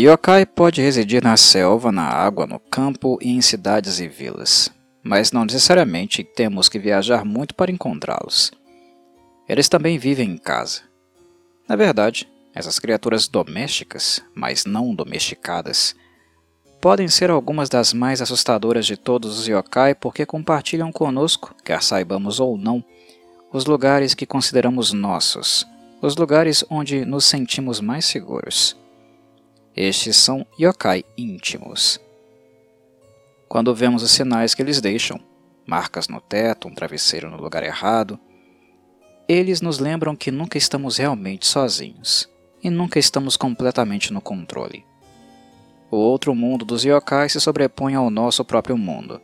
Yokai pode residir na selva, na água, no campo e em cidades e vilas, mas não necessariamente temos que viajar muito para encontrá-los. Eles também vivem em casa. Na verdade, essas criaturas domésticas, mas não domesticadas, podem ser algumas das mais assustadoras de todos os yokai porque compartilham conosco, quer saibamos ou não, os lugares que consideramos nossos, os lugares onde nos sentimos mais seguros. Estes são yokai íntimos. Quando vemos os sinais que eles deixam, marcas no teto, um travesseiro no lugar errado, eles nos lembram que nunca estamos realmente sozinhos e nunca estamos completamente no controle. O outro mundo dos yokai se sobrepõe ao nosso próprio mundo,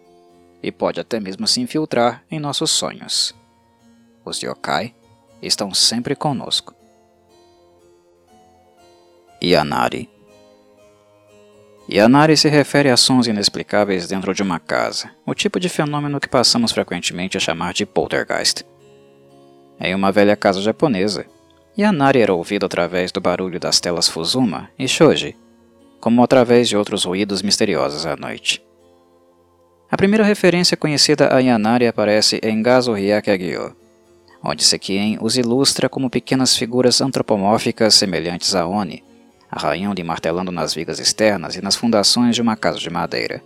e pode até mesmo se infiltrar em nossos sonhos. Os yokai estão sempre conosco. Yanari Yanari se refere a sons inexplicáveis dentro de uma casa, o tipo de fenômeno que passamos frequentemente a chamar de poltergeist. Em uma velha casa japonesa, Yanari era ouvido através do barulho das telas Fuzuma e Shoji, como através de outros ruídos misteriosos à noite. A primeira referência conhecida a Yanari aparece em Gazo Hyake onde Sekien os ilustra como pequenas figuras antropomórficas semelhantes a Oni, arranhando e martelando nas vigas externas e nas fundações de uma casa de madeira.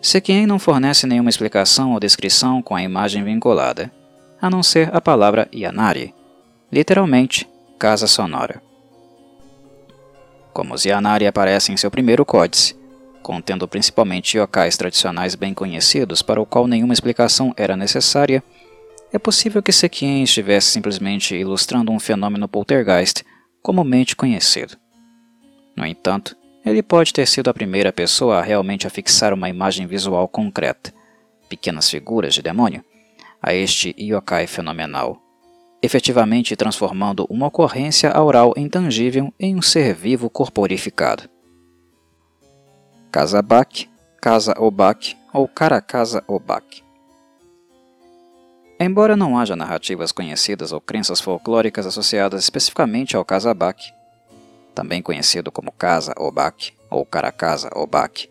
Sekien não fornece nenhuma explicação ou descrição com a imagem vinculada, a não ser a palavra Yanari, literalmente casa sonora como Zianari aparece em seu primeiro códice, contendo principalmente yokais tradicionais bem conhecidos para o qual nenhuma explicação era necessária, é possível que Sekien estivesse simplesmente ilustrando um fenômeno poltergeist comumente conhecido. No entanto, ele pode ter sido a primeira pessoa a realmente afixar uma imagem visual concreta, pequenas figuras de demônio, a este yokai fenomenal efetivamente transformando uma ocorrência aural intangível em um ser vivo corporificado. Kazabak, Casa-Obak ou Karakasa-Obak. Embora não haja narrativas conhecidas ou crenças folclóricas associadas especificamente ao Kazabak, também conhecido como Casa-Obak ou Karakasa-Obak,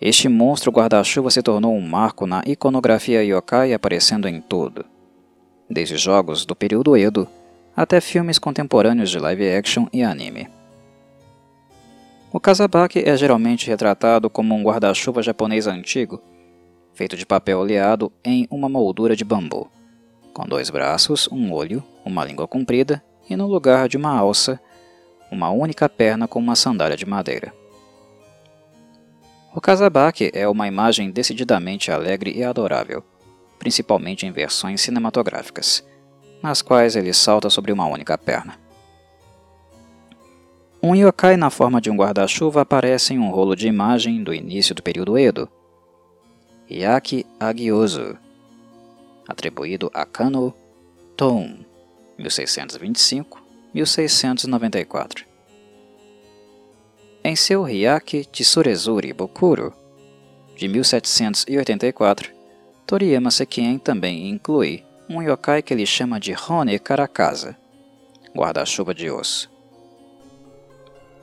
este monstro guarda-chuva se tornou um marco na iconografia yokai aparecendo em tudo desde jogos do período Edo até filmes contemporâneos de live action e anime. O Kazabaki é geralmente retratado como um guarda-chuva japonês antigo, feito de papel oleado em uma moldura de bambu, com dois braços, um olho, uma língua comprida e, no lugar de uma alça, uma única perna com uma sandália de madeira. O Kazabaki é uma imagem decididamente alegre e adorável, principalmente em versões cinematográficas, nas quais ele salta sobre uma única perna. Um yokai na forma de um guarda-chuva aparece em um rolo de imagem do início do período Edo, Yaki Agiozu, atribuído a Kano Ton, 1625-1694. Em seu Hyaki Tsurezuri Bokuro, de 1784, Toriyama Sekien também inclui um yokai que ele chama de Hone Karakasa, guarda-chuva de osso.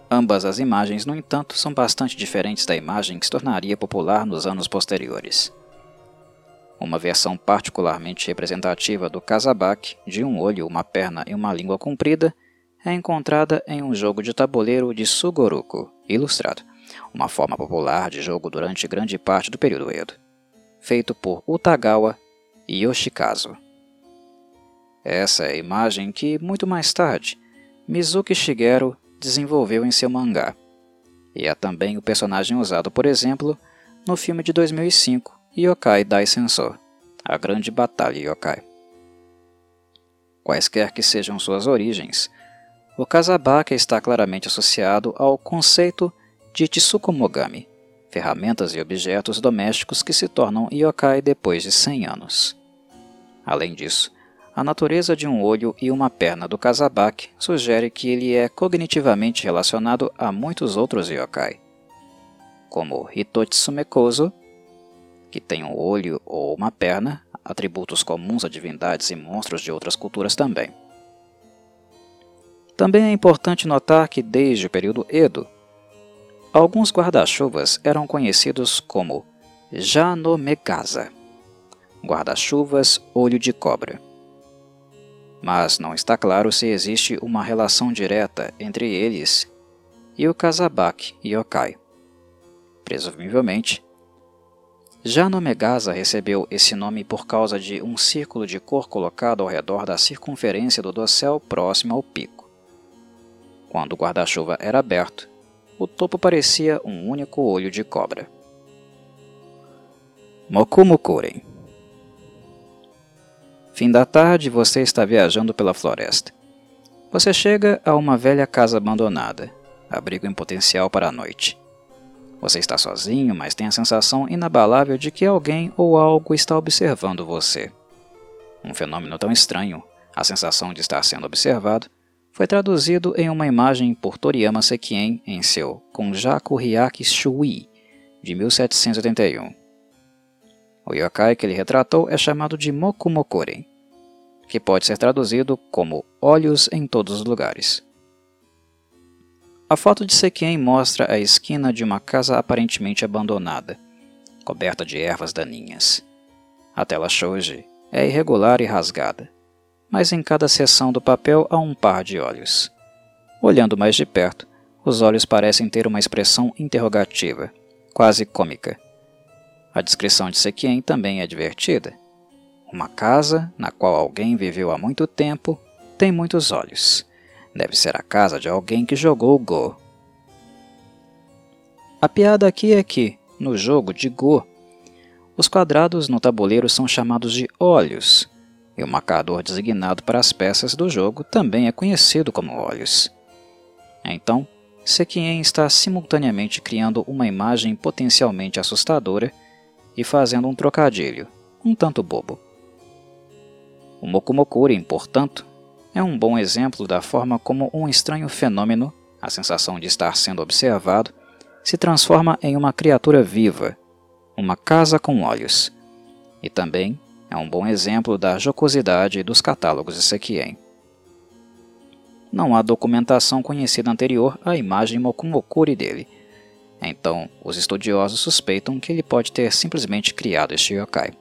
Ambas as imagens, no entanto, são bastante diferentes da imagem que se tornaria popular nos anos posteriores. Uma versão particularmente representativa do Kazabak, de um olho, uma perna e uma língua comprida, é encontrada em um jogo de tabuleiro de Sugoruko, ilustrado, uma forma popular de jogo durante grande parte do período Edo feito por Utagawa Yoshikazu. Essa é a imagem que, muito mais tarde, Mizuki Shigeru desenvolveu em seu mangá, e é também o personagem usado, por exemplo, no filme de 2005 Yokai Dai Sensor, A Grande Batalha Yokai. Quaisquer que sejam suas origens, o Kazabaka está claramente associado ao conceito de Tsukumogami, ferramentas e objetos domésticos que se tornam yokai depois de 100 anos. Além disso, a natureza de um olho e uma perna do Kazabak sugere que ele é cognitivamente relacionado a muitos outros yokai, como Hitotsume Kozo, que tem um olho ou uma perna, atributos comuns a divindades e monstros de outras culturas também. Também é importante notar que desde o período Edo, alguns guarda-chuvas eram conhecidos como Janomegasa, guarda-chuvas olho de cobra. Mas não está claro se existe uma relação direta entre eles e o Kazabak Yokai. Presumivelmente, Janomegasa recebeu esse nome por causa de um círculo de cor colocado ao redor da circunferência do dossel próximo ao pico. Quando o guarda-chuva era aberto, o topo parecia um único olho de cobra. Mokumokuren Fim da tarde, você está viajando pela floresta. Você chega a uma velha casa abandonada, abrigo em potencial para a noite. Você está sozinho, mas tem a sensação inabalável de que alguém ou algo está observando você. Um fenômeno tão estranho, a sensação de estar sendo observado, foi traduzido em uma imagem por Toriyama Sekien em seu Konjaku Hyaki Shui, de 1781. O yokai que ele retratou é chamado de Mokumokoren, que pode ser traduzido como Olhos em Todos os Lugares. A foto de Sekien mostra a esquina de uma casa aparentemente abandonada, coberta de ervas daninhas. A tela shoji é irregular e rasgada, mas em cada seção do papel há um par de olhos. Olhando mais de perto, os olhos parecem ter uma expressão interrogativa, quase cômica. A descrição de Sekien também é divertida. Uma casa na qual alguém viveu há muito tempo tem muitos olhos. Deve ser a casa de alguém que jogou Go. A piada aqui é que, no jogo de Go, os quadrados no tabuleiro são chamados de olhos, e o marcador designado para as peças do jogo também é conhecido como olhos. Então, Sekien está simultaneamente criando uma imagem potencialmente assustadora e fazendo um trocadilho, um tanto bobo. O Mokumokurin, portanto, é um bom exemplo da forma como um estranho fenômeno, a sensação de estar sendo observado, se transforma em uma criatura viva, uma casa com olhos, e também é um bom exemplo da jocosidade dos catálogos de Sekien. Não há documentação conhecida anterior à imagem Mokumokuri dele, então os estudiosos suspeitam que ele pode ter simplesmente criado este yokai.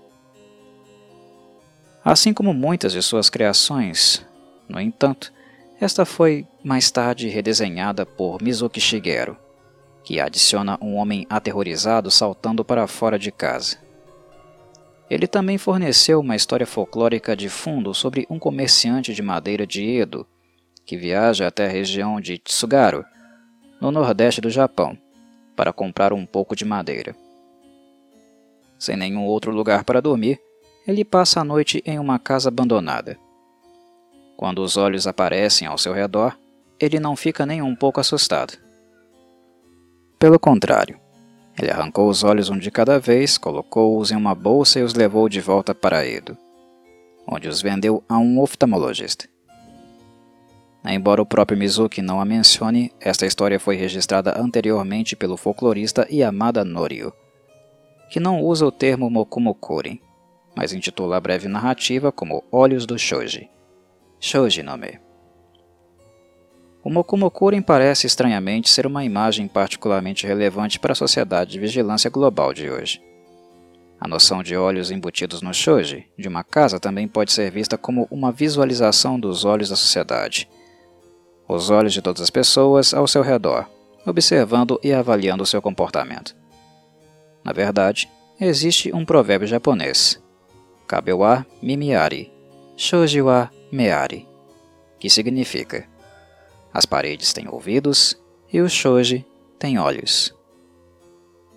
Assim como muitas de suas criações, no entanto, esta foi mais tarde redesenhada por Mizuki Shigeru, que adiciona um homem aterrorizado saltando para fora de casa. Ele também forneceu uma história folclórica de fundo sobre um comerciante de madeira de Edo que viaja até a região de Tsugaru, no nordeste do Japão, para comprar um pouco de madeira. Sem nenhum outro lugar para dormir, ele passa a noite em uma casa abandonada. Quando os olhos aparecem ao seu redor, ele não fica nem um pouco assustado. Pelo contrário, ele arrancou os olhos um de cada vez, colocou-os em uma bolsa e os levou de volta para Edo, onde os vendeu a um oftalmologista. Embora o próprio Mizuki não a mencione, esta história foi registrada anteriormente pelo folclorista Yamada Norio, que não usa o termo Mokumokuri, mas intitula a breve narrativa como Olhos do Shoji. Shoji nome. O Mokumokuren parece estranhamente ser uma imagem particularmente relevante para a sociedade de vigilância global de hoje. A noção de olhos embutidos no shoji de uma casa também pode ser vista como uma visualização dos olhos da sociedade. Os olhos de todas as pessoas ao seu redor, observando e avaliando seu comportamento. Na verdade, existe um provérbio japonês, Kabewa Mimiari, Shoji wa Meari, que significa as paredes têm ouvidos e o shoji tem olhos.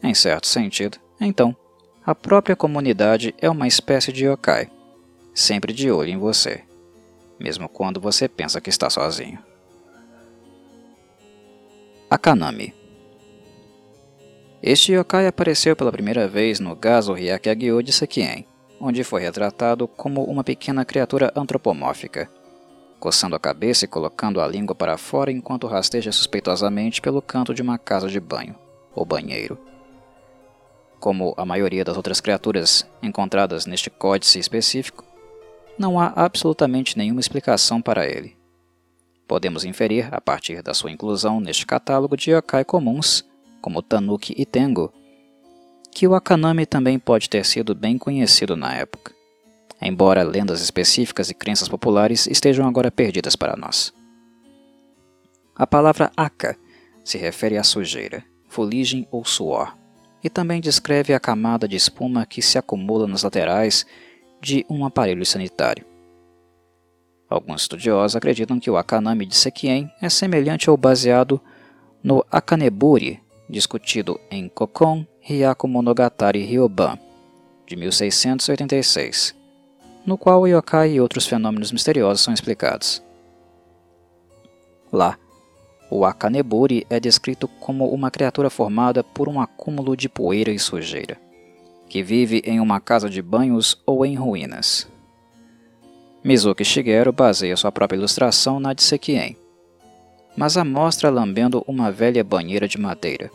Em certo sentido, então, a própria comunidade é uma espécie de yokai, sempre de olho em você, mesmo quando você pensa que está sozinho. Akanami Este yokai apareceu pela primeira vez no Gazo Hyakyagyo de Sekien, onde foi retratado como uma pequena criatura antropomórfica, coçando a cabeça e colocando a língua para fora enquanto rasteja suspeitosamente pelo canto de uma casa de banho, ou banheiro. Como a maioria das outras criaturas encontradas neste códice específico, não há absolutamente nenhuma explicação para ele. Podemos inferir, a partir da sua inclusão neste catálogo de yokai comuns, como Tanuki e Tengo, que o Akanami também pode ter sido bem conhecido na época, embora lendas específicas e crenças populares estejam agora perdidas para nós. A palavra Aka se refere à sujeira, fuligem ou suor, e também descreve a camada de espuma que se acumula nas laterais de um aparelho sanitário. Alguns estudiosos acreditam que o Akanami de Sekien é semelhante ou baseado no Akaneburi, discutido em Kokon Hyaku Monogatari Ryoban, de 1686, no qual o yokai e outros fenômenos misteriosos são explicados. Lá, o Akaneburi é descrito como uma criatura formada por um acúmulo de poeira e sujeira, que vive em uma casa de banhos ou em ruínas. Mizuki Shigeru baseia sua própria ilustração na de Sekien, mas a mostra lambendo uma velha banheira de madeira.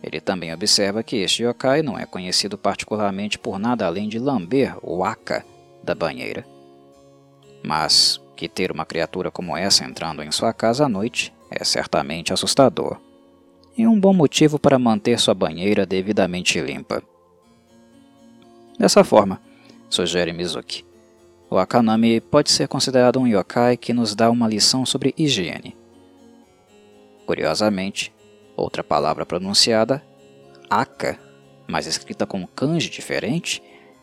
Ele também observa que este yokai não é conhecido particularmente por nada além de lamber o aka da banheira. Mas que ter uma criatura como essa entrando em sua casa à noite é certamente assustador, e um bom motivo para manter sua banheira devidamente limpa. Dessa forma, sugere Mizuki, o Akanami pode ser considerado um yokai que nos dá uma lição sobre higiene. Curiosamente, outra palavra pronunciada, Aka, mas escrita com kanji diferente,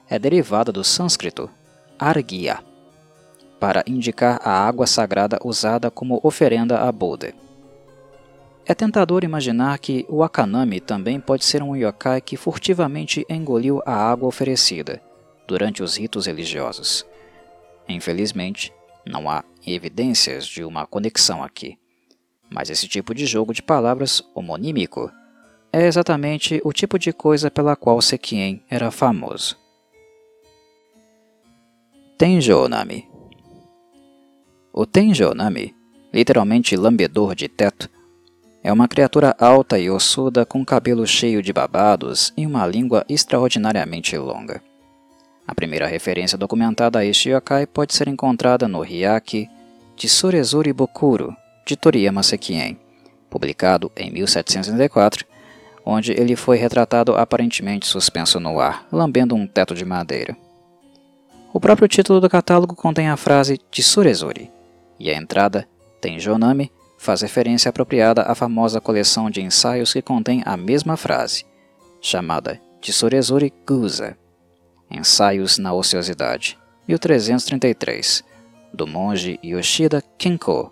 é derivada do sânscrito Argya, para indicar a água sagrada usada como oferenda a Buda. É tentador imaginar que o Akanami também pode ser um yokai que furtivamente engoliu a água oferecida durante os ritos religiosos Infelizmente, não há evidências de uma conexão aqui, mas esse tipo de jogo de palavras homonímico é exatamente o tipo de coisa pela qual Sekien era famoso. Tenjonami O Tenjonami, literalmente lambedor de teto, é uma criatura alta e ossuda com cabelo cheio de babados e uma língua extraordinariamente longa. A primeira referência documentada a este yokai pode ser encontrada no Hyaki de Surezuri Bokuro, de Toriyama Sekien, publicado em 1764, onde ele foi retratado aparentemente suspenso no ar, lambendo um teto de madeira. O próprio título do catálogo contém a frase Surezuri, e a entrada Tenjonami faz referência apropriada à famosa coleção de ensaios que contém a mesma frase, chamada Surezuri Guza. Ensaios na Ociosidade, 1333, do monge Yoshida Kinko,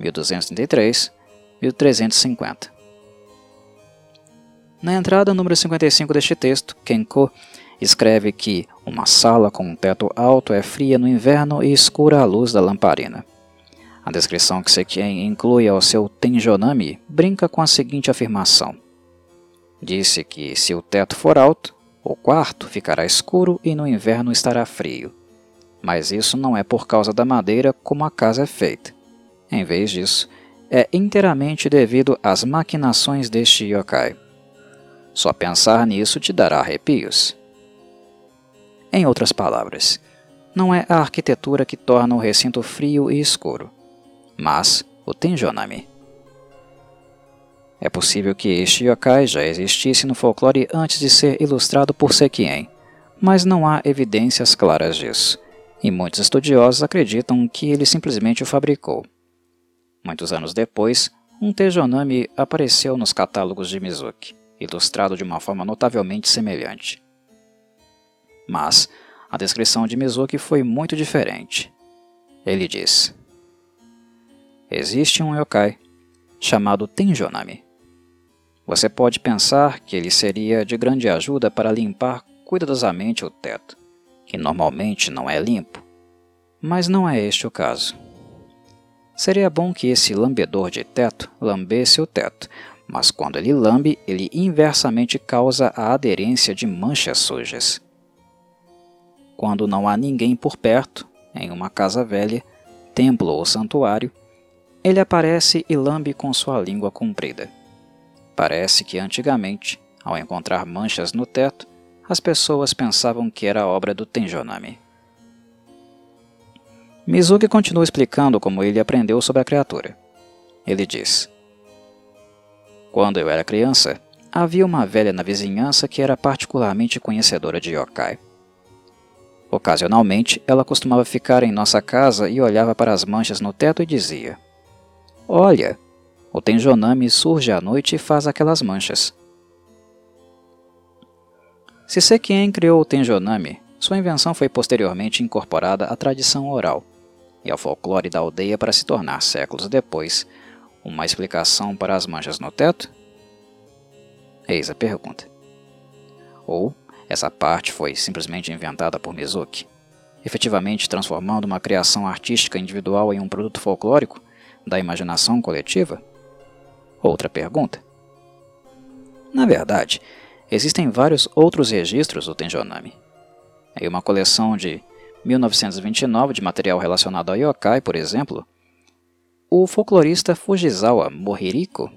1233-1350. Na entrada número 55 deste texto, Kenko escreve que uma sala com um teto alto é fria no inverno e escura à luz da lamparina. A descrição que Sekien inclui ao seu Tenjonami brinca com a seguinte afirmação. Disse que se o teto for alto, o quarto ficará escuro e no inverno estará frio. Mas isso não é por causa da madeira como a casa é feita. Em vez disso, é inteiramente devido às maquinações deste yokai. Só pensar nisso te dará arrepios. Em outras palavras, não é a arquitetura que torna o recinto frio e escuro, mas o Tenjonami. É possível que este yokai já existisse no folclore antes de ser ilustrado por Sekien, mas não há evidências claras disso, e muitos estudiosos acreditam que ele simplesmente o fabricou. Muitos anos depois, um Tejonami apareceu nos catálogos de Mizuki, ilustrado de uma forma notavelmente semelhante. Mas a descrição de Mizuki foi muito diferente. Ele diz: Existe um yokai chamado Tenjonami você pode pensar que ele seria de grande ajuda para limpar cuidadosamente o teto, que normalmente não é limpo. Mas não é este o caso. Seria bom que esse lambedor de teto lambesse o teto, mas quando ele lambe, ele inversamente causa a aderência de manchas sujas. Quando não há ninguém por perto, em uma casa velha, templo ou santuário, ele aparece e lambe com sua língua comprida. Parece que antigamente, ao encontrar manchas no teto, as pessoas pensavam que era obra do Tenjonami. Mizuki continua explicando como ele aprendeu sobre a criatura. Ele diz: Quando eu era criança, havia uma velha na vizinhança que era particularmente conhecedora de yokai. Ocasionalmente, ela costumava ficar em nossa casa e olhava para as manchas no teto e dizia: Olha, o Tenjonami surge à noite e faz aquelas manchas. Se Sekien criou o Tenjonami, sua invenção foi posteriormente incorporada à tradição oral e ao folclore da aldeia para se tornar, séculos depois, uma explicação para as manchas no teto? Eis a pergunta. Ou essa parte foi simplesmente inventada por Mizuki, efetivamente transformando uma criação artística individual em um produto folclórico da imaginação coletiva? Outra pergunta. Na verdade, existem vários outros registros do Tenjonami. Em uma coleção de 1929 de material relacionado ao yokai, por exemplo, o folclorista Fujisawa Mohiriko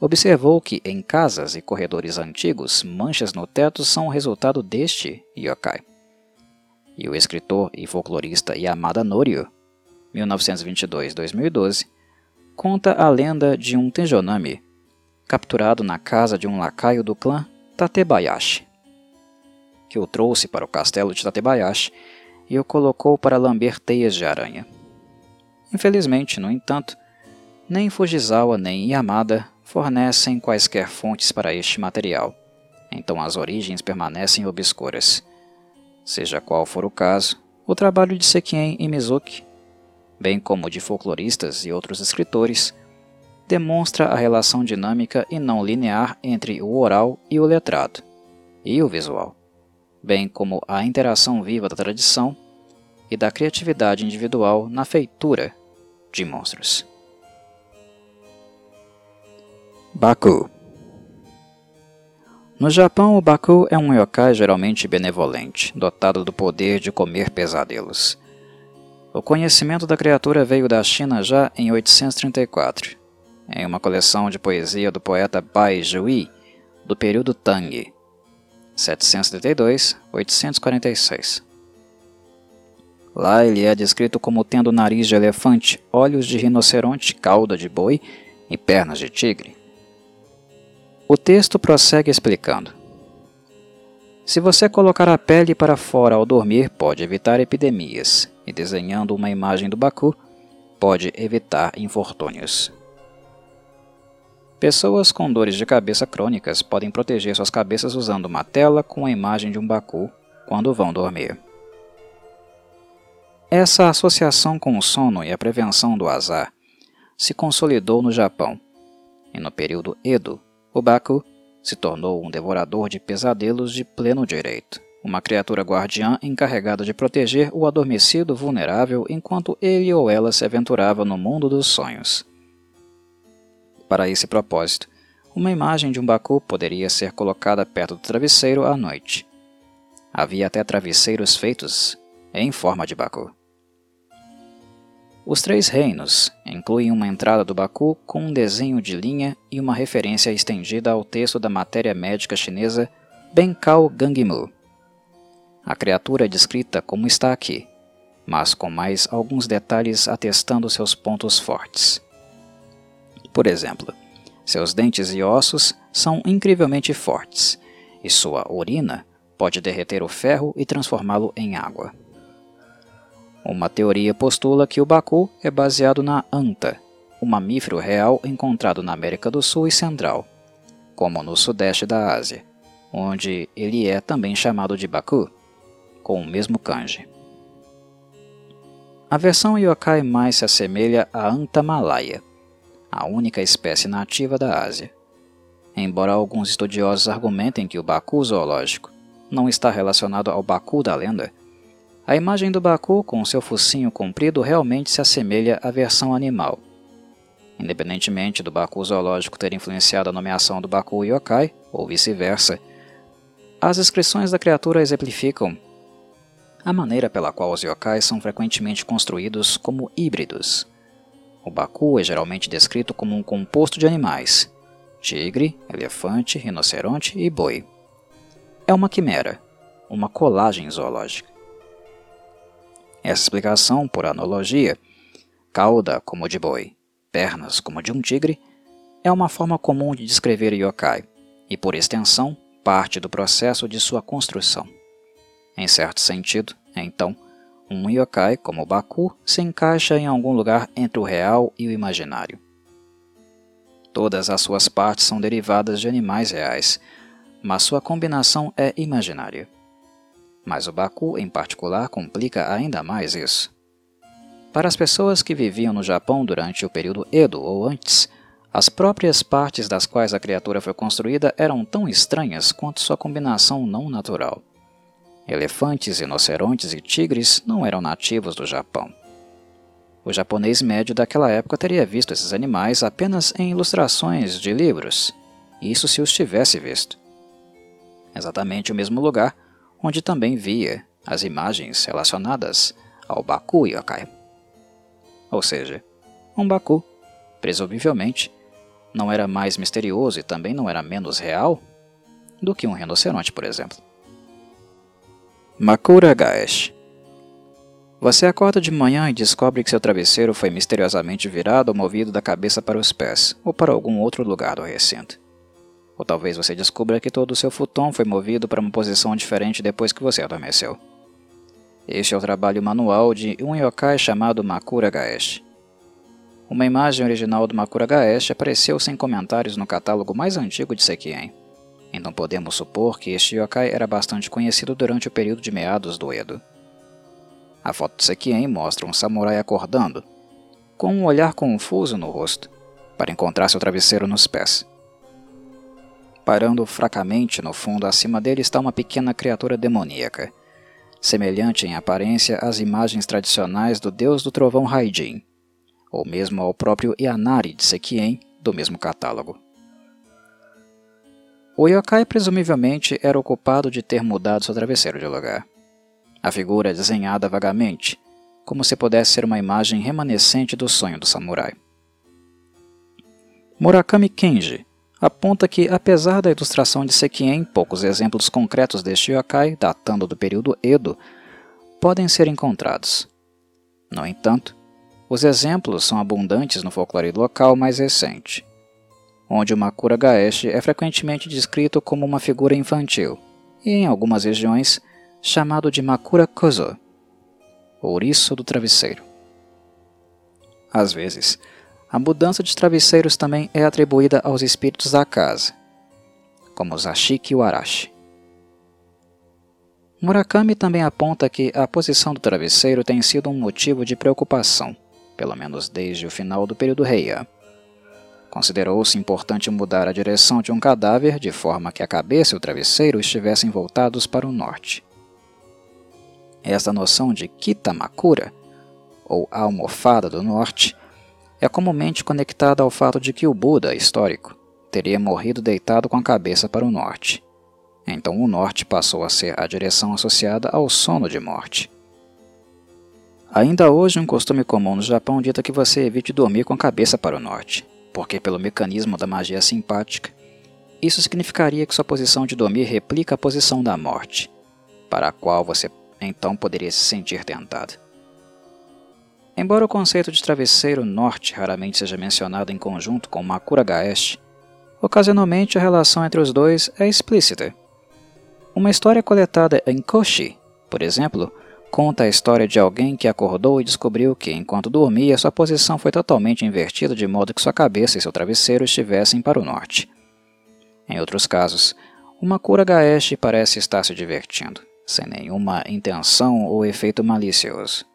observou que em casas e corredores antigos, manchas no teto são resultado deste yokai. E o escritor e folclorista Yamada Norio, 1922-2012, conta a lenda de um Tenjonami capturado na casa de um lacaio do clã Tatebayashi que o trouxe para o castelo de Tatebayashi e o colocou para lamber teias de aranha. Infelizmente, no entanto, nem Fujisawa nem Yamada fornecem quaisquer fontes para este material, então as origens permanecem obscuras. Seja qual for o caso, o trabalho de Sekien e Mizuki, bem como de folcloristas e outros escritores, demonstra a relação dinâmica e não linear entre o oral e o letrado, e o visual bem como a interação viva da tradição e da criatividade individual na feitura de monstros. Baku No Japão, o Baku é um yokai geralmente benevolente, dotado do poder de comer pesadelos. O conhecimento da criatura veio da China já em 834, em uma coleção de poesia do poeta Bai Zhui, do período Tang, 772-846. Lá ele é descrito como tendo nariz de elefante, olhos de rinoceronte, cauda de boi e pernas de tigre. O texto prossegue explicando: Se você colocar a pele para fora ao dormir, pode evitar epidemias, e desenhando uma imagem do Baku, pode evitar infortúnios. Pessoas com dores de cabeça crônicas podem proteger suas cabeças usando uma tela com a imagem de um baku quando vão dormir. Essa associação com o sono e a prevenção do azar se consolidou no Japão, e no período Edo, o baku se tornou um devorador de pesadelos de pleno direito, uma criatura guardiã encarregada de proteger o adormecido vulnerável enquanto ele ou ela se aventurava no mundo dos sonhos. Para esse propósito, uma imagem de um Baku poderia ser colocada perto do travesseiro à noite. Havia até travesseiros feitos em forma de Baku. Os Três Reinos incluem uma entrada do Baku com um desenho de linha e uma referência estendida ao texto da matéria médica chinesa Benkao Gangmu. A criatura é descrita como está aqui, mas com mais alguns detalhes atestando seus pontos fortes. Por exemplo, seus dentes e ossos são incrivelmente fortes, e sua urina pode derreter o ferro e transformá-lo em água. Uma teoria postula que o baku é baseado na anta, um mamífero real encontrado na América do Sul e Central, como no sudeste da Ásia, onde ele é também chamado de baku, com o mesmo kanji. A versão yokai mais se assemelha à anta malaya, a única espécie nativa da Ásia. Embora alguns estudiosos argumentem que o Baku zoológico não está relacionado ao Baku da lenda, a imagem do Baku com seu focinho comprido realmente se assemelha à versão animal. Independentemente do Baku zoológico ter influenciado a nomeação do Baku yokai, ou vice-versa, as descrições da criatura exemplificam a maneira pela qual os yokais são frequentemente construídos como híbridos, o baku é geralmente descrito como um composto de animais: tigre, elefante, rinoceronte e boi. É uma quimera, uma colagem zoológica. Essa explicação, por analogia, cauda como de boi, pernas como de um tigre, é uma forma comum de descrever yokai e, por extensão, parte do processo de sua construção. Em certo sentido, então, um yokai como Baku se encaixa em algum lugar entre o real e o imaginário. Todas as suas partes são derivadas de animais reais, mas sua combinação é imaginária. Mas o Baku, em particular, complica ainda mais isso. Para as pessoas que viviam no Japão durante o período Edo ou antes, as próprias partes das quais a criatura foi construída eram tão estranhas quanto sua combinação não natural. Elefantes, rinocerontes e tigres não eram nativos do Japão. O japonês médio daquela época teria visto esses animais apenas em ilustrações de livros, isso se os tivesse visto. Exatamente o mesmo lugar onde também via as imagens relacionadas ao Baku Yokai. Ou seja, um Baku, presumivelmente, não era mais misterioso e também não era menos real do que um rinoceronte, por exemplo. Makura Gaesh Você acorda de manhã e descobre que seu travesseiro foi misteriosamente virado ou movido da cabeça para os pés, ou para algum outro lugar do recinto. Ou talvez você descubra que todo o seu futon foi movido para uma posição diferente depois que você adormeceu. Este é o trabalho manual de um yokai chamado Makura Gaesh. Uma imagem original do Makura Gaesh apareceu sem comentários no catálogo mais antigo de Sekien. Então podemos supor que este yokai era bastante conhecido durante o período de meados do Edo. A foto de Sekien mostra um samurai acordando, com um olhar confuso no rosto, para encontrar seu travesseiro nos pés. Parando fracamente no fundo acima dele está uma pequena criatura demoníaca, semelhante em aparência às imagens tradicionais do deus do trovão Raijin, ou mesmo ao próprio Yanari de Sekien do mesmo catálogo. O yokai presumivelmente era o culpado de ter mudado seu travesseiro de lugar. A figura é desenhada vagamente, como se pudesse ser uma imagem remanescente do sonho do samurai. Murakami Kenji aponta que, apesar da ilustração de Sekien, poucos exemplos concretos deste yokai, datando do período Edo, podem ser encontrados. No entanto, os exemplos são abundantes no folclore local mais recente, onde o Makura Gaeshi é frequentemente descrito como uma figura infantil, e em algumas regiões chamado de Makura Kozo, ouriço do travesseiro. Às vezes, a mudança de travesseiros também é atribuída aos espíritos da casa, como os Ashiki e o Arashi. Murakami também aponta que a posição do travesseiro tem sido um motivo de preocupação, pelo menos desde o final do período Heian. Considerou-se importante mudar a direção de um cadáver de forma que a cabeça e o travesseiro estivessem voltados para o norte. Esta noção de Kitamakura, ou almofada do norte, é comumente conectada ao fato de que o Buda histórico teria morrido deitado com a cabeça para o norte. Então o norte passou a ser a direção associada ao sono de morte. Ainda hoje, um costume comum no Japão dita que você evite dormir com a cabeça para o norte, porque, pelo mecanismo da magia simpática, isso significaria que sua posição de dormir replica a posição da morte, para a qual você então poderia se sentir tentado. Embora o conceito de travesseiro norte raramente seja mencionado em conjunto com Makura Gaeshi, ocasionalmente a relação entre os dois é explícita. Uma história coletada em Koshi, por exemplo, conta a história de alguém que acordou e descobriu que, enquanto dormia, sua posição foi totalmente invertida de modo que sua cabeça e seu travesseiro estivessem para o norte. Em outros casos, o Makura Gaeshi parece estar se divertindo, sem nenhuma intenção ou efeito malicioso.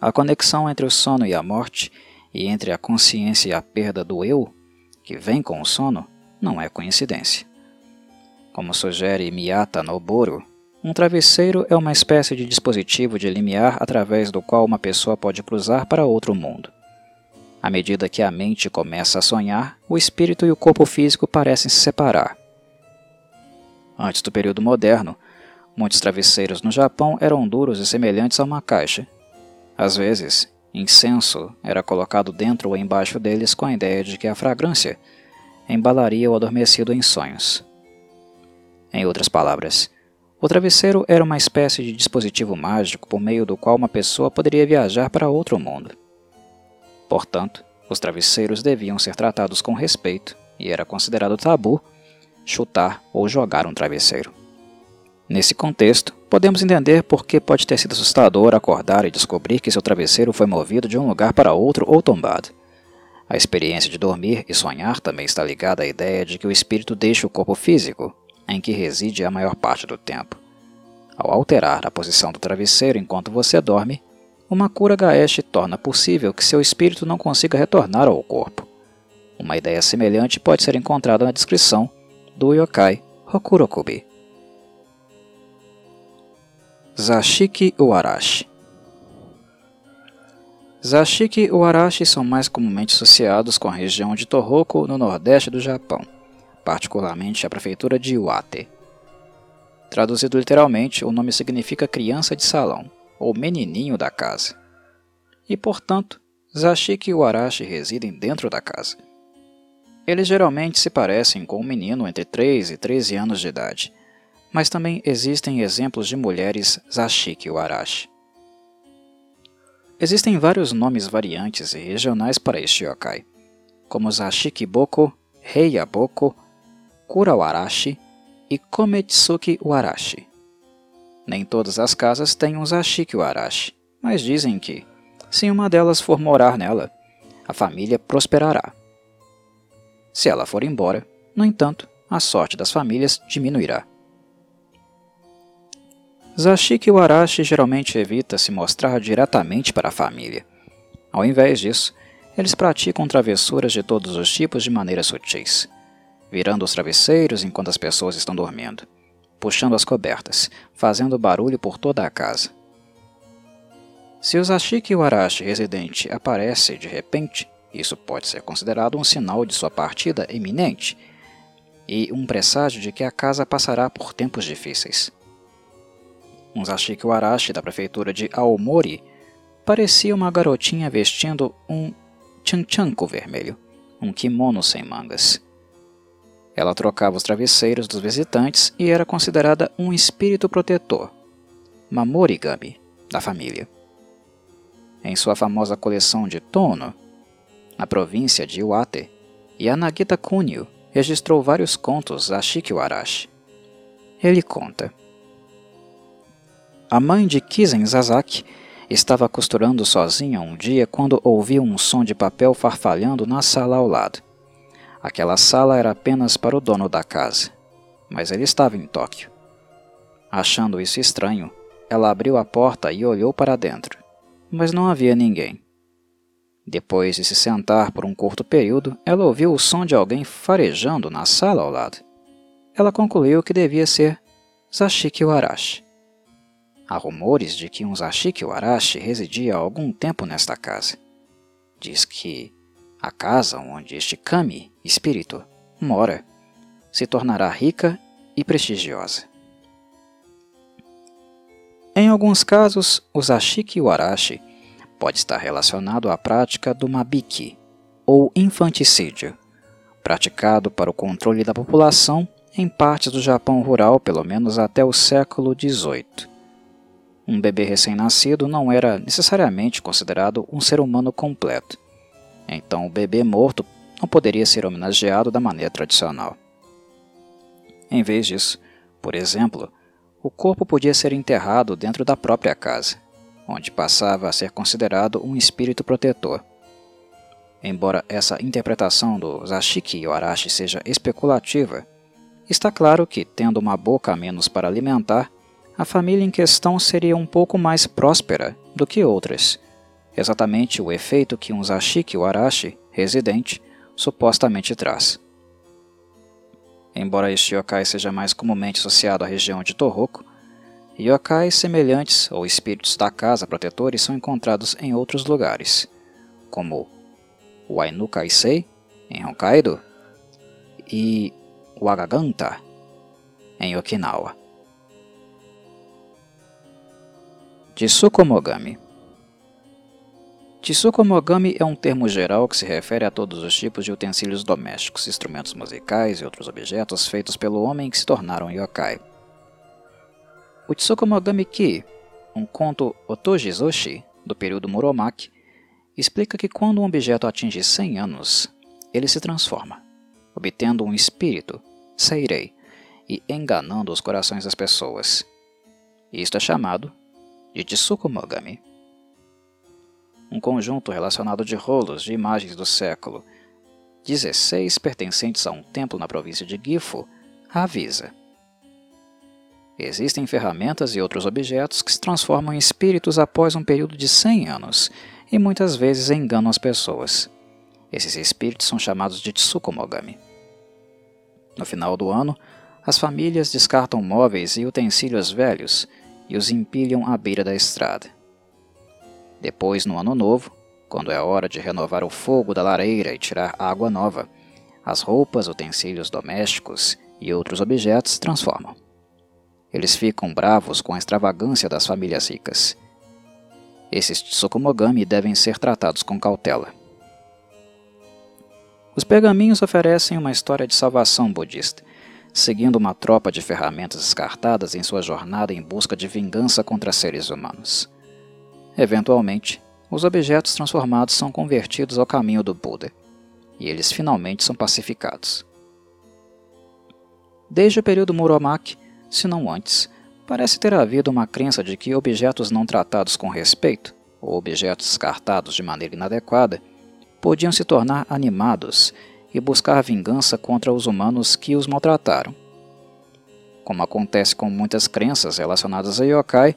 A conexão entre o sono e a morte, e entre a consciência e a perda do eu, que vem com o sono, não é coincidência. Como sugere Miyata Noboro, um travesseiro é uma espécie de dispositivo de limiar através do qual uma pessoa pode cruzar para outro mundo. À medida que a mente começa a sonhar, o espírito e o corpo físico parecem se separar. Antes do período moderno, muitos travesseiros no Japão eram duros e semelhantes a uma caixa, às vezes, incenso era colocado dentro ou embaixo deles com a ideia de que a fragrância embalaria o adormecido em sonhos. Em outras palavras, O travesseiro era uma espécie de dispositivo mágico por meio do qual uma pessoa poderia viajar para outro mundo. Portanto, os travesseiros deviam ser tratados com respeito e era considerado tabu chutar ou jogar um travesseiro. Nesse contexto, podemos entender por que pode ter sido assustador acordar e descobrir que seu travesseiro foi movido de um lugar para outro ou tombado. A experiência de dormir e sonhar também está ligada à ideia de que o espírito deixa o corpo físico, em que reside a maior parte do tempo. Ao alterar a posição do travesseiro enquanto você dorme, uma cura Gaesh torna possível que seu espírito não consiga retornar ao corpo. Uma ideia semelhante pode ser encontrada na descrição do yokai Hokurokubi. Zashiki Uarashi Zashiki Uarashi são mais comumente associados com a região de Tohoku, no nordeste do Japão, particularmente a prefeitura de Iwate. Traduzido literalmente, o nome significa criança de salão, ou menininho da casa. E, portanto, Zashiki e Uarashi residem dentro da casa. Eles geralmente se parecem com um menino entre 3 e 13 anos de idade, mas também existem exemplos de mulheres Zashiki e Uarashi. Existem vários nomes variantes e regionais para este yokai, como Zashikiboko, Heiyaboko, Kurawarashi e Kometsuki Warashi. Nem todas as casas têm um Zashiki Warashi, mas dizem que, se uma delas for morar nela, a família prosperará. Se ela for embora, no entanto, a sorte das famílias diminuirá. Zashiki Warashi geralmente evita se mostrar diretamente para a família. Ao invés disso, eles praticam travessuras de todos os tipos de maneiras sutis, virando os travesseiros enquanto as pessoas estão dormindo, puxando as cobertas, fazendo barulho por toda a casa. Se o Zashiki Warashi residente aparece de repente, isso pode ser considerado um sinal de sua partida iminente e um presságio de que a casa passará por tempos difíceis. Um Zashiki Warashi da prefeitura de Aomori parecia uma garotinha vestindo um chanchanko vermelho, um kimono sem mangas. Ela trocava os travesseiros dos visitantes e era considerada um espírito protetor, Mamorigami, da família. Em sua famosa coleção de Tono, na província de Iwate, Yanagita Kunio registrou vários contos a Shikiwarashi. Ele conta. A mãe de Kizen Zazaki estava costurando sozinha um dia quando ouviu um som de papel farfalhando na sala ao lado. Aquela sala era apenas para o dono da casa, mas ele estava em Tóquio. Achando isso estranho, ela abriu a porta e olhou para dentro, mas não havia ninguém. Depois de se sentar por um curto período, ela ouviu o som de alguém farejando na sala ao lado. Ela concluiu que devia ser Zashiki Warashi. Há rumores de que um Zashiki Warashi residia há algum tempo nesta casa. Diz que a casa onde este Kami, espírito, mora, se tornará rica e prestigiosa. Em alguns casos, o Zashiki Warashi pode estar relacionado à prática do Mabiki, ou infanticídio, praticado para o controle da população em partes do Japão rural pelo menos até o século XVIII. Um bebê recém-nascido não era necessariamente considerado um ser humano completo. Então, o bebê morto não poderia ser homenageado da maneira tradicional. Em vez disso, por exemplo, o corpo podia ser enterrado dentro da própria casa, onde passava a ser considerado um espírito protetor. Embora essa interpretação do Zashiki Arashi seja especulativa, está claro que, tendo uma boca a menos para alimentar, a família em questão seria um pouco mais próspera do que outras, exatamente o efeito que um Zashiki Warashi, residente, supostamente traz. Embora este yokai seja mais comumente associado à região de Tohoku, yokais semelhantes ou espíritos da casa protetores são encontrados em outros lugares, como o Ainu Kaisei, em Hokkaido, e o Agaganta, em Okinawa. Tsukomogami Tsukomogami é um termo geral que se refere a todos os tipos de utensílios domésticos, instrumentos musicais e outros objetos feitos pelo homem que se tornaram yokai. O Tsukumogami Ki, um conto Otojizoshi do período Muromachi, explica que quando um objeto atinge 100 anos, ele se transforma, obtendo um espírito, Seirei, e enganando os corações das pessoas. Isto é chamado de Tsukumogami. Um conjunto relacionado de rolos de imagens do século 16 pertencentes a um templo na província de Gifu avisa. Existem ferramentas e outros objetos que se transformam em espíritos após um período de 100 anos e muitas vezes enganam as pessoas. Esses espíritos são chamados de Tsukumogami. No final do ano, as famílias descartam móveis e utensílios velhos e os empilham à beira da estrada. Depois, no ano novo, quando é hora de renovar o fogo da lareira e tirar água nova, as roupas, utensílios domésticos e outros objetos se transformam. Eles ficam bravos com a extravagância das famílias ricas. Esses Tsukumogami devem ser tratados com cautela. Os pergaminhos oferecem uma história de salvação budista, seguindo uma tropa de ferramentas descartadas em sua jornada em busca de vingança contra seres humanos. Eventualmente, os objetos transformados são convertidos ao caminho do Buda, e eles finalmente são pacificados. Desde o período Muromachi, se não antes, parece ter havido uma crença de que objetos não tratados com respeito, ou objetos descartados de maneira inadequada, podiam se tornar animados e buscar vingança contra os humanos que os maltrataram. Como acontece com muitas crenças relacionadas a yokai,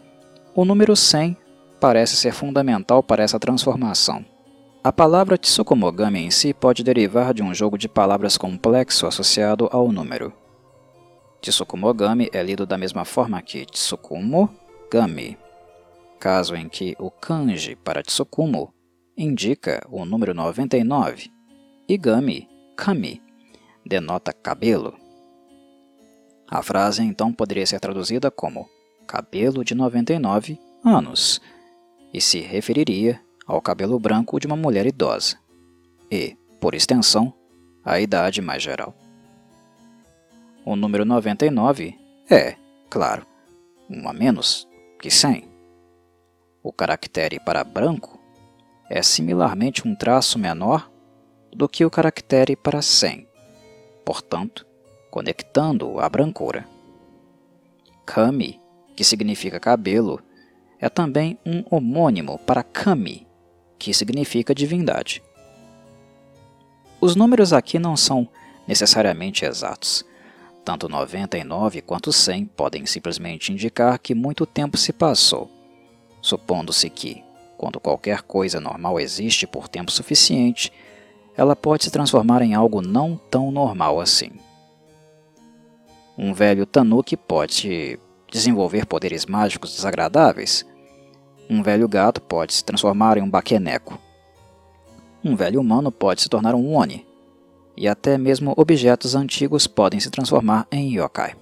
o número 100 parece ser fundamental para essa transformação. A palavra Tsukumogami em si pode derivar de um jogo de palavras complexo associado ao número. Tsukumogami é lido da mesma forma que Tsukumo-gami, caso em que o kanji para Tsukumo indica o número 99 e gami, kami, denota cabelo. A frase então poderia ser traduzida como cabelo de 99 anos, e se referiria ao cabelo branco de uma mulher idosa e, por extensão, à idade mais geral. O número 99 é, claro, um a menos que 100. O caractere para branco é similarmente um traço menor do que o caractere para 100, portanto, conectando a brancura. Kami, que significa cabelo, é também um homônimo para Kami, que significa divindade. Os números aqui não são necessariamente exatos. Tanto 99 quanto 100 podem simplesmente indicar que muito tempo se passou, supondo-se que, quando qualquer coisa normal existe por tempo suficiente, ela pode se transformar em algo não tão normal assim. Um velho Tanuki pode desenvolver poderes mágicos desagradáveis, um velho gato pode se transformar em um baqueneco. Um velho humano pode se tornar um Oni. E até mesmo objetos antigos podem se transformar em yokai.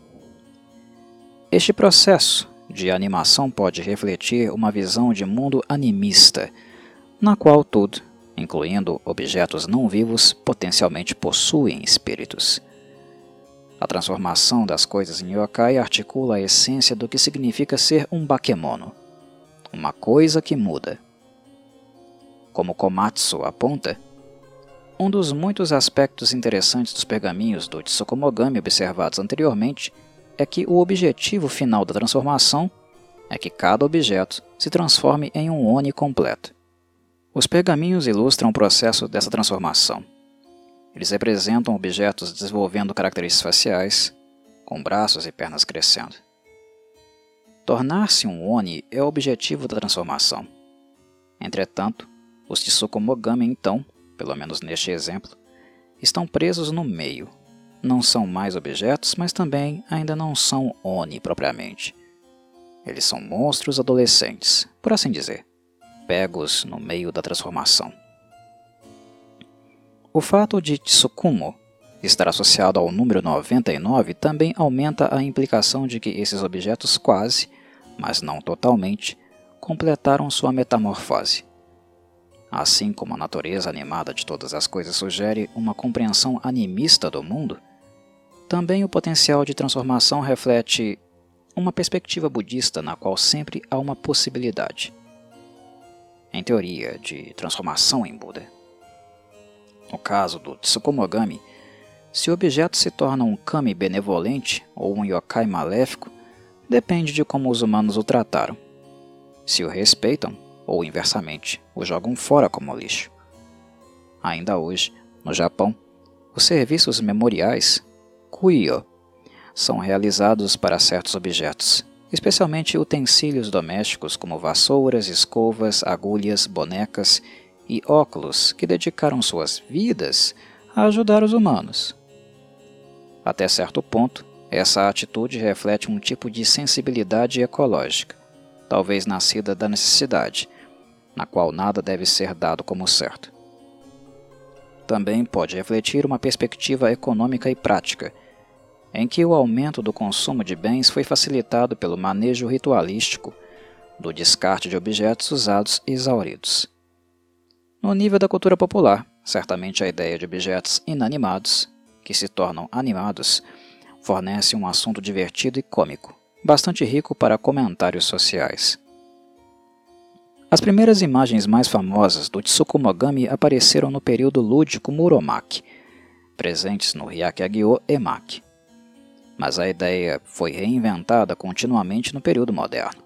Este processo de animação pode refletir uma visão de mundo animista, na qual tudo, incluindo objetos não vivos, potencialmente possuem espíritos. A transformação das coisas em yokai articula a essência do que significa ser um bakemono uma coisa que muda. Como Komatsu aponta, um dos muitos aspectos interessantes dos pergaminhos do Tsukumogami observados anteriormente é que o objetivo final da transformação é que cada objeto se transforme em um Oni completo. Os pergaminhos ilustram o processo dessa transformação. Eles representam objetos desenvolvendo características faciais, com braços e pernas crescendo. Tornar-se um Oni é o objetivo da transformação. Entretanto, os Tsukumogami então, pelo menos neste exemplo, estão presos no meio. Não são mais objetos, mas também ainda não são Oni propriamente. Eles são monstros adolescentes, por assim dizer, pegos no meio da transformação. O fato de Tsukumo estar associado ao número 99 também aumenta a implicação de que esses objetos quase, mas não totalmente, completaram sua metamorfose. Assim como a natureza animada de todas as coisas sugere uma compreensão animista do mundo, também o potencial de transformação reflete uma perspectiva budista na qual sempre há uma possibilidade. Em teoria de transformação em Buda. No caso do Tsukumogami, se o objeto se torna um kami benevolente ou um yokai maléfico, depende de como os humanos o trataram. Se o respeitam, ou inversamente, o jogam fora como lixo. Ainda hoje, no Japão, os serviços memoriais, kuyo, são realizados para certos objetos, especialmente utensílios domésticos como vassouras, escovas, agulhas, bonecas e óculos que dedicaram suas vidas a ajudar os humanos. Até certo ponto, essa atitude reflete um tipo de sensibilidade ecológica, talvez nascida da necessidade, na qual nada deve ser dado como certo. Também pode refletir uma perspectiva econômica e prática, em que o aumento do consumo de bens foi facilitado pelo manejo ritualístico do descarte de objetos usados e exauridos. No nível da cultura popular, certamente a ideia de objetos inanimados, que se tornam animados, fornece um assunto divertido e cômico, bastante rico para comentários sociais. As primeiras imagens mais famosas do Tsukumogami apareceram no período lúdico Muromachi, presentes no Hyakyagyo Emaki mas a ideia foi reinventada continuamente no período moderno.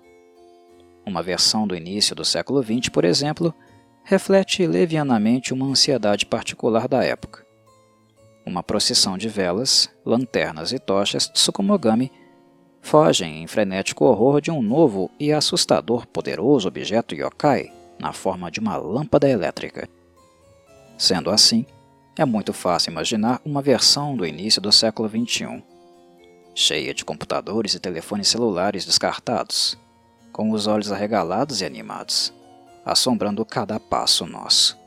Uma versão do início do século XX, por exemplo, reflete levianamente uma ansiedade particular da época. Uma procissão de velas, lanternas e tochas Tsukumogami fogem em frenético horror de um novo e assustador poderoso objeto yokai na forma de uma lâmpada elétrica. Sendo assim, é muito fácil imaginar uma versão do início do século XXI cheia de computadores e telefones celulares descartados, com os olhos arregalados e animados, assombrando cada passo nosso.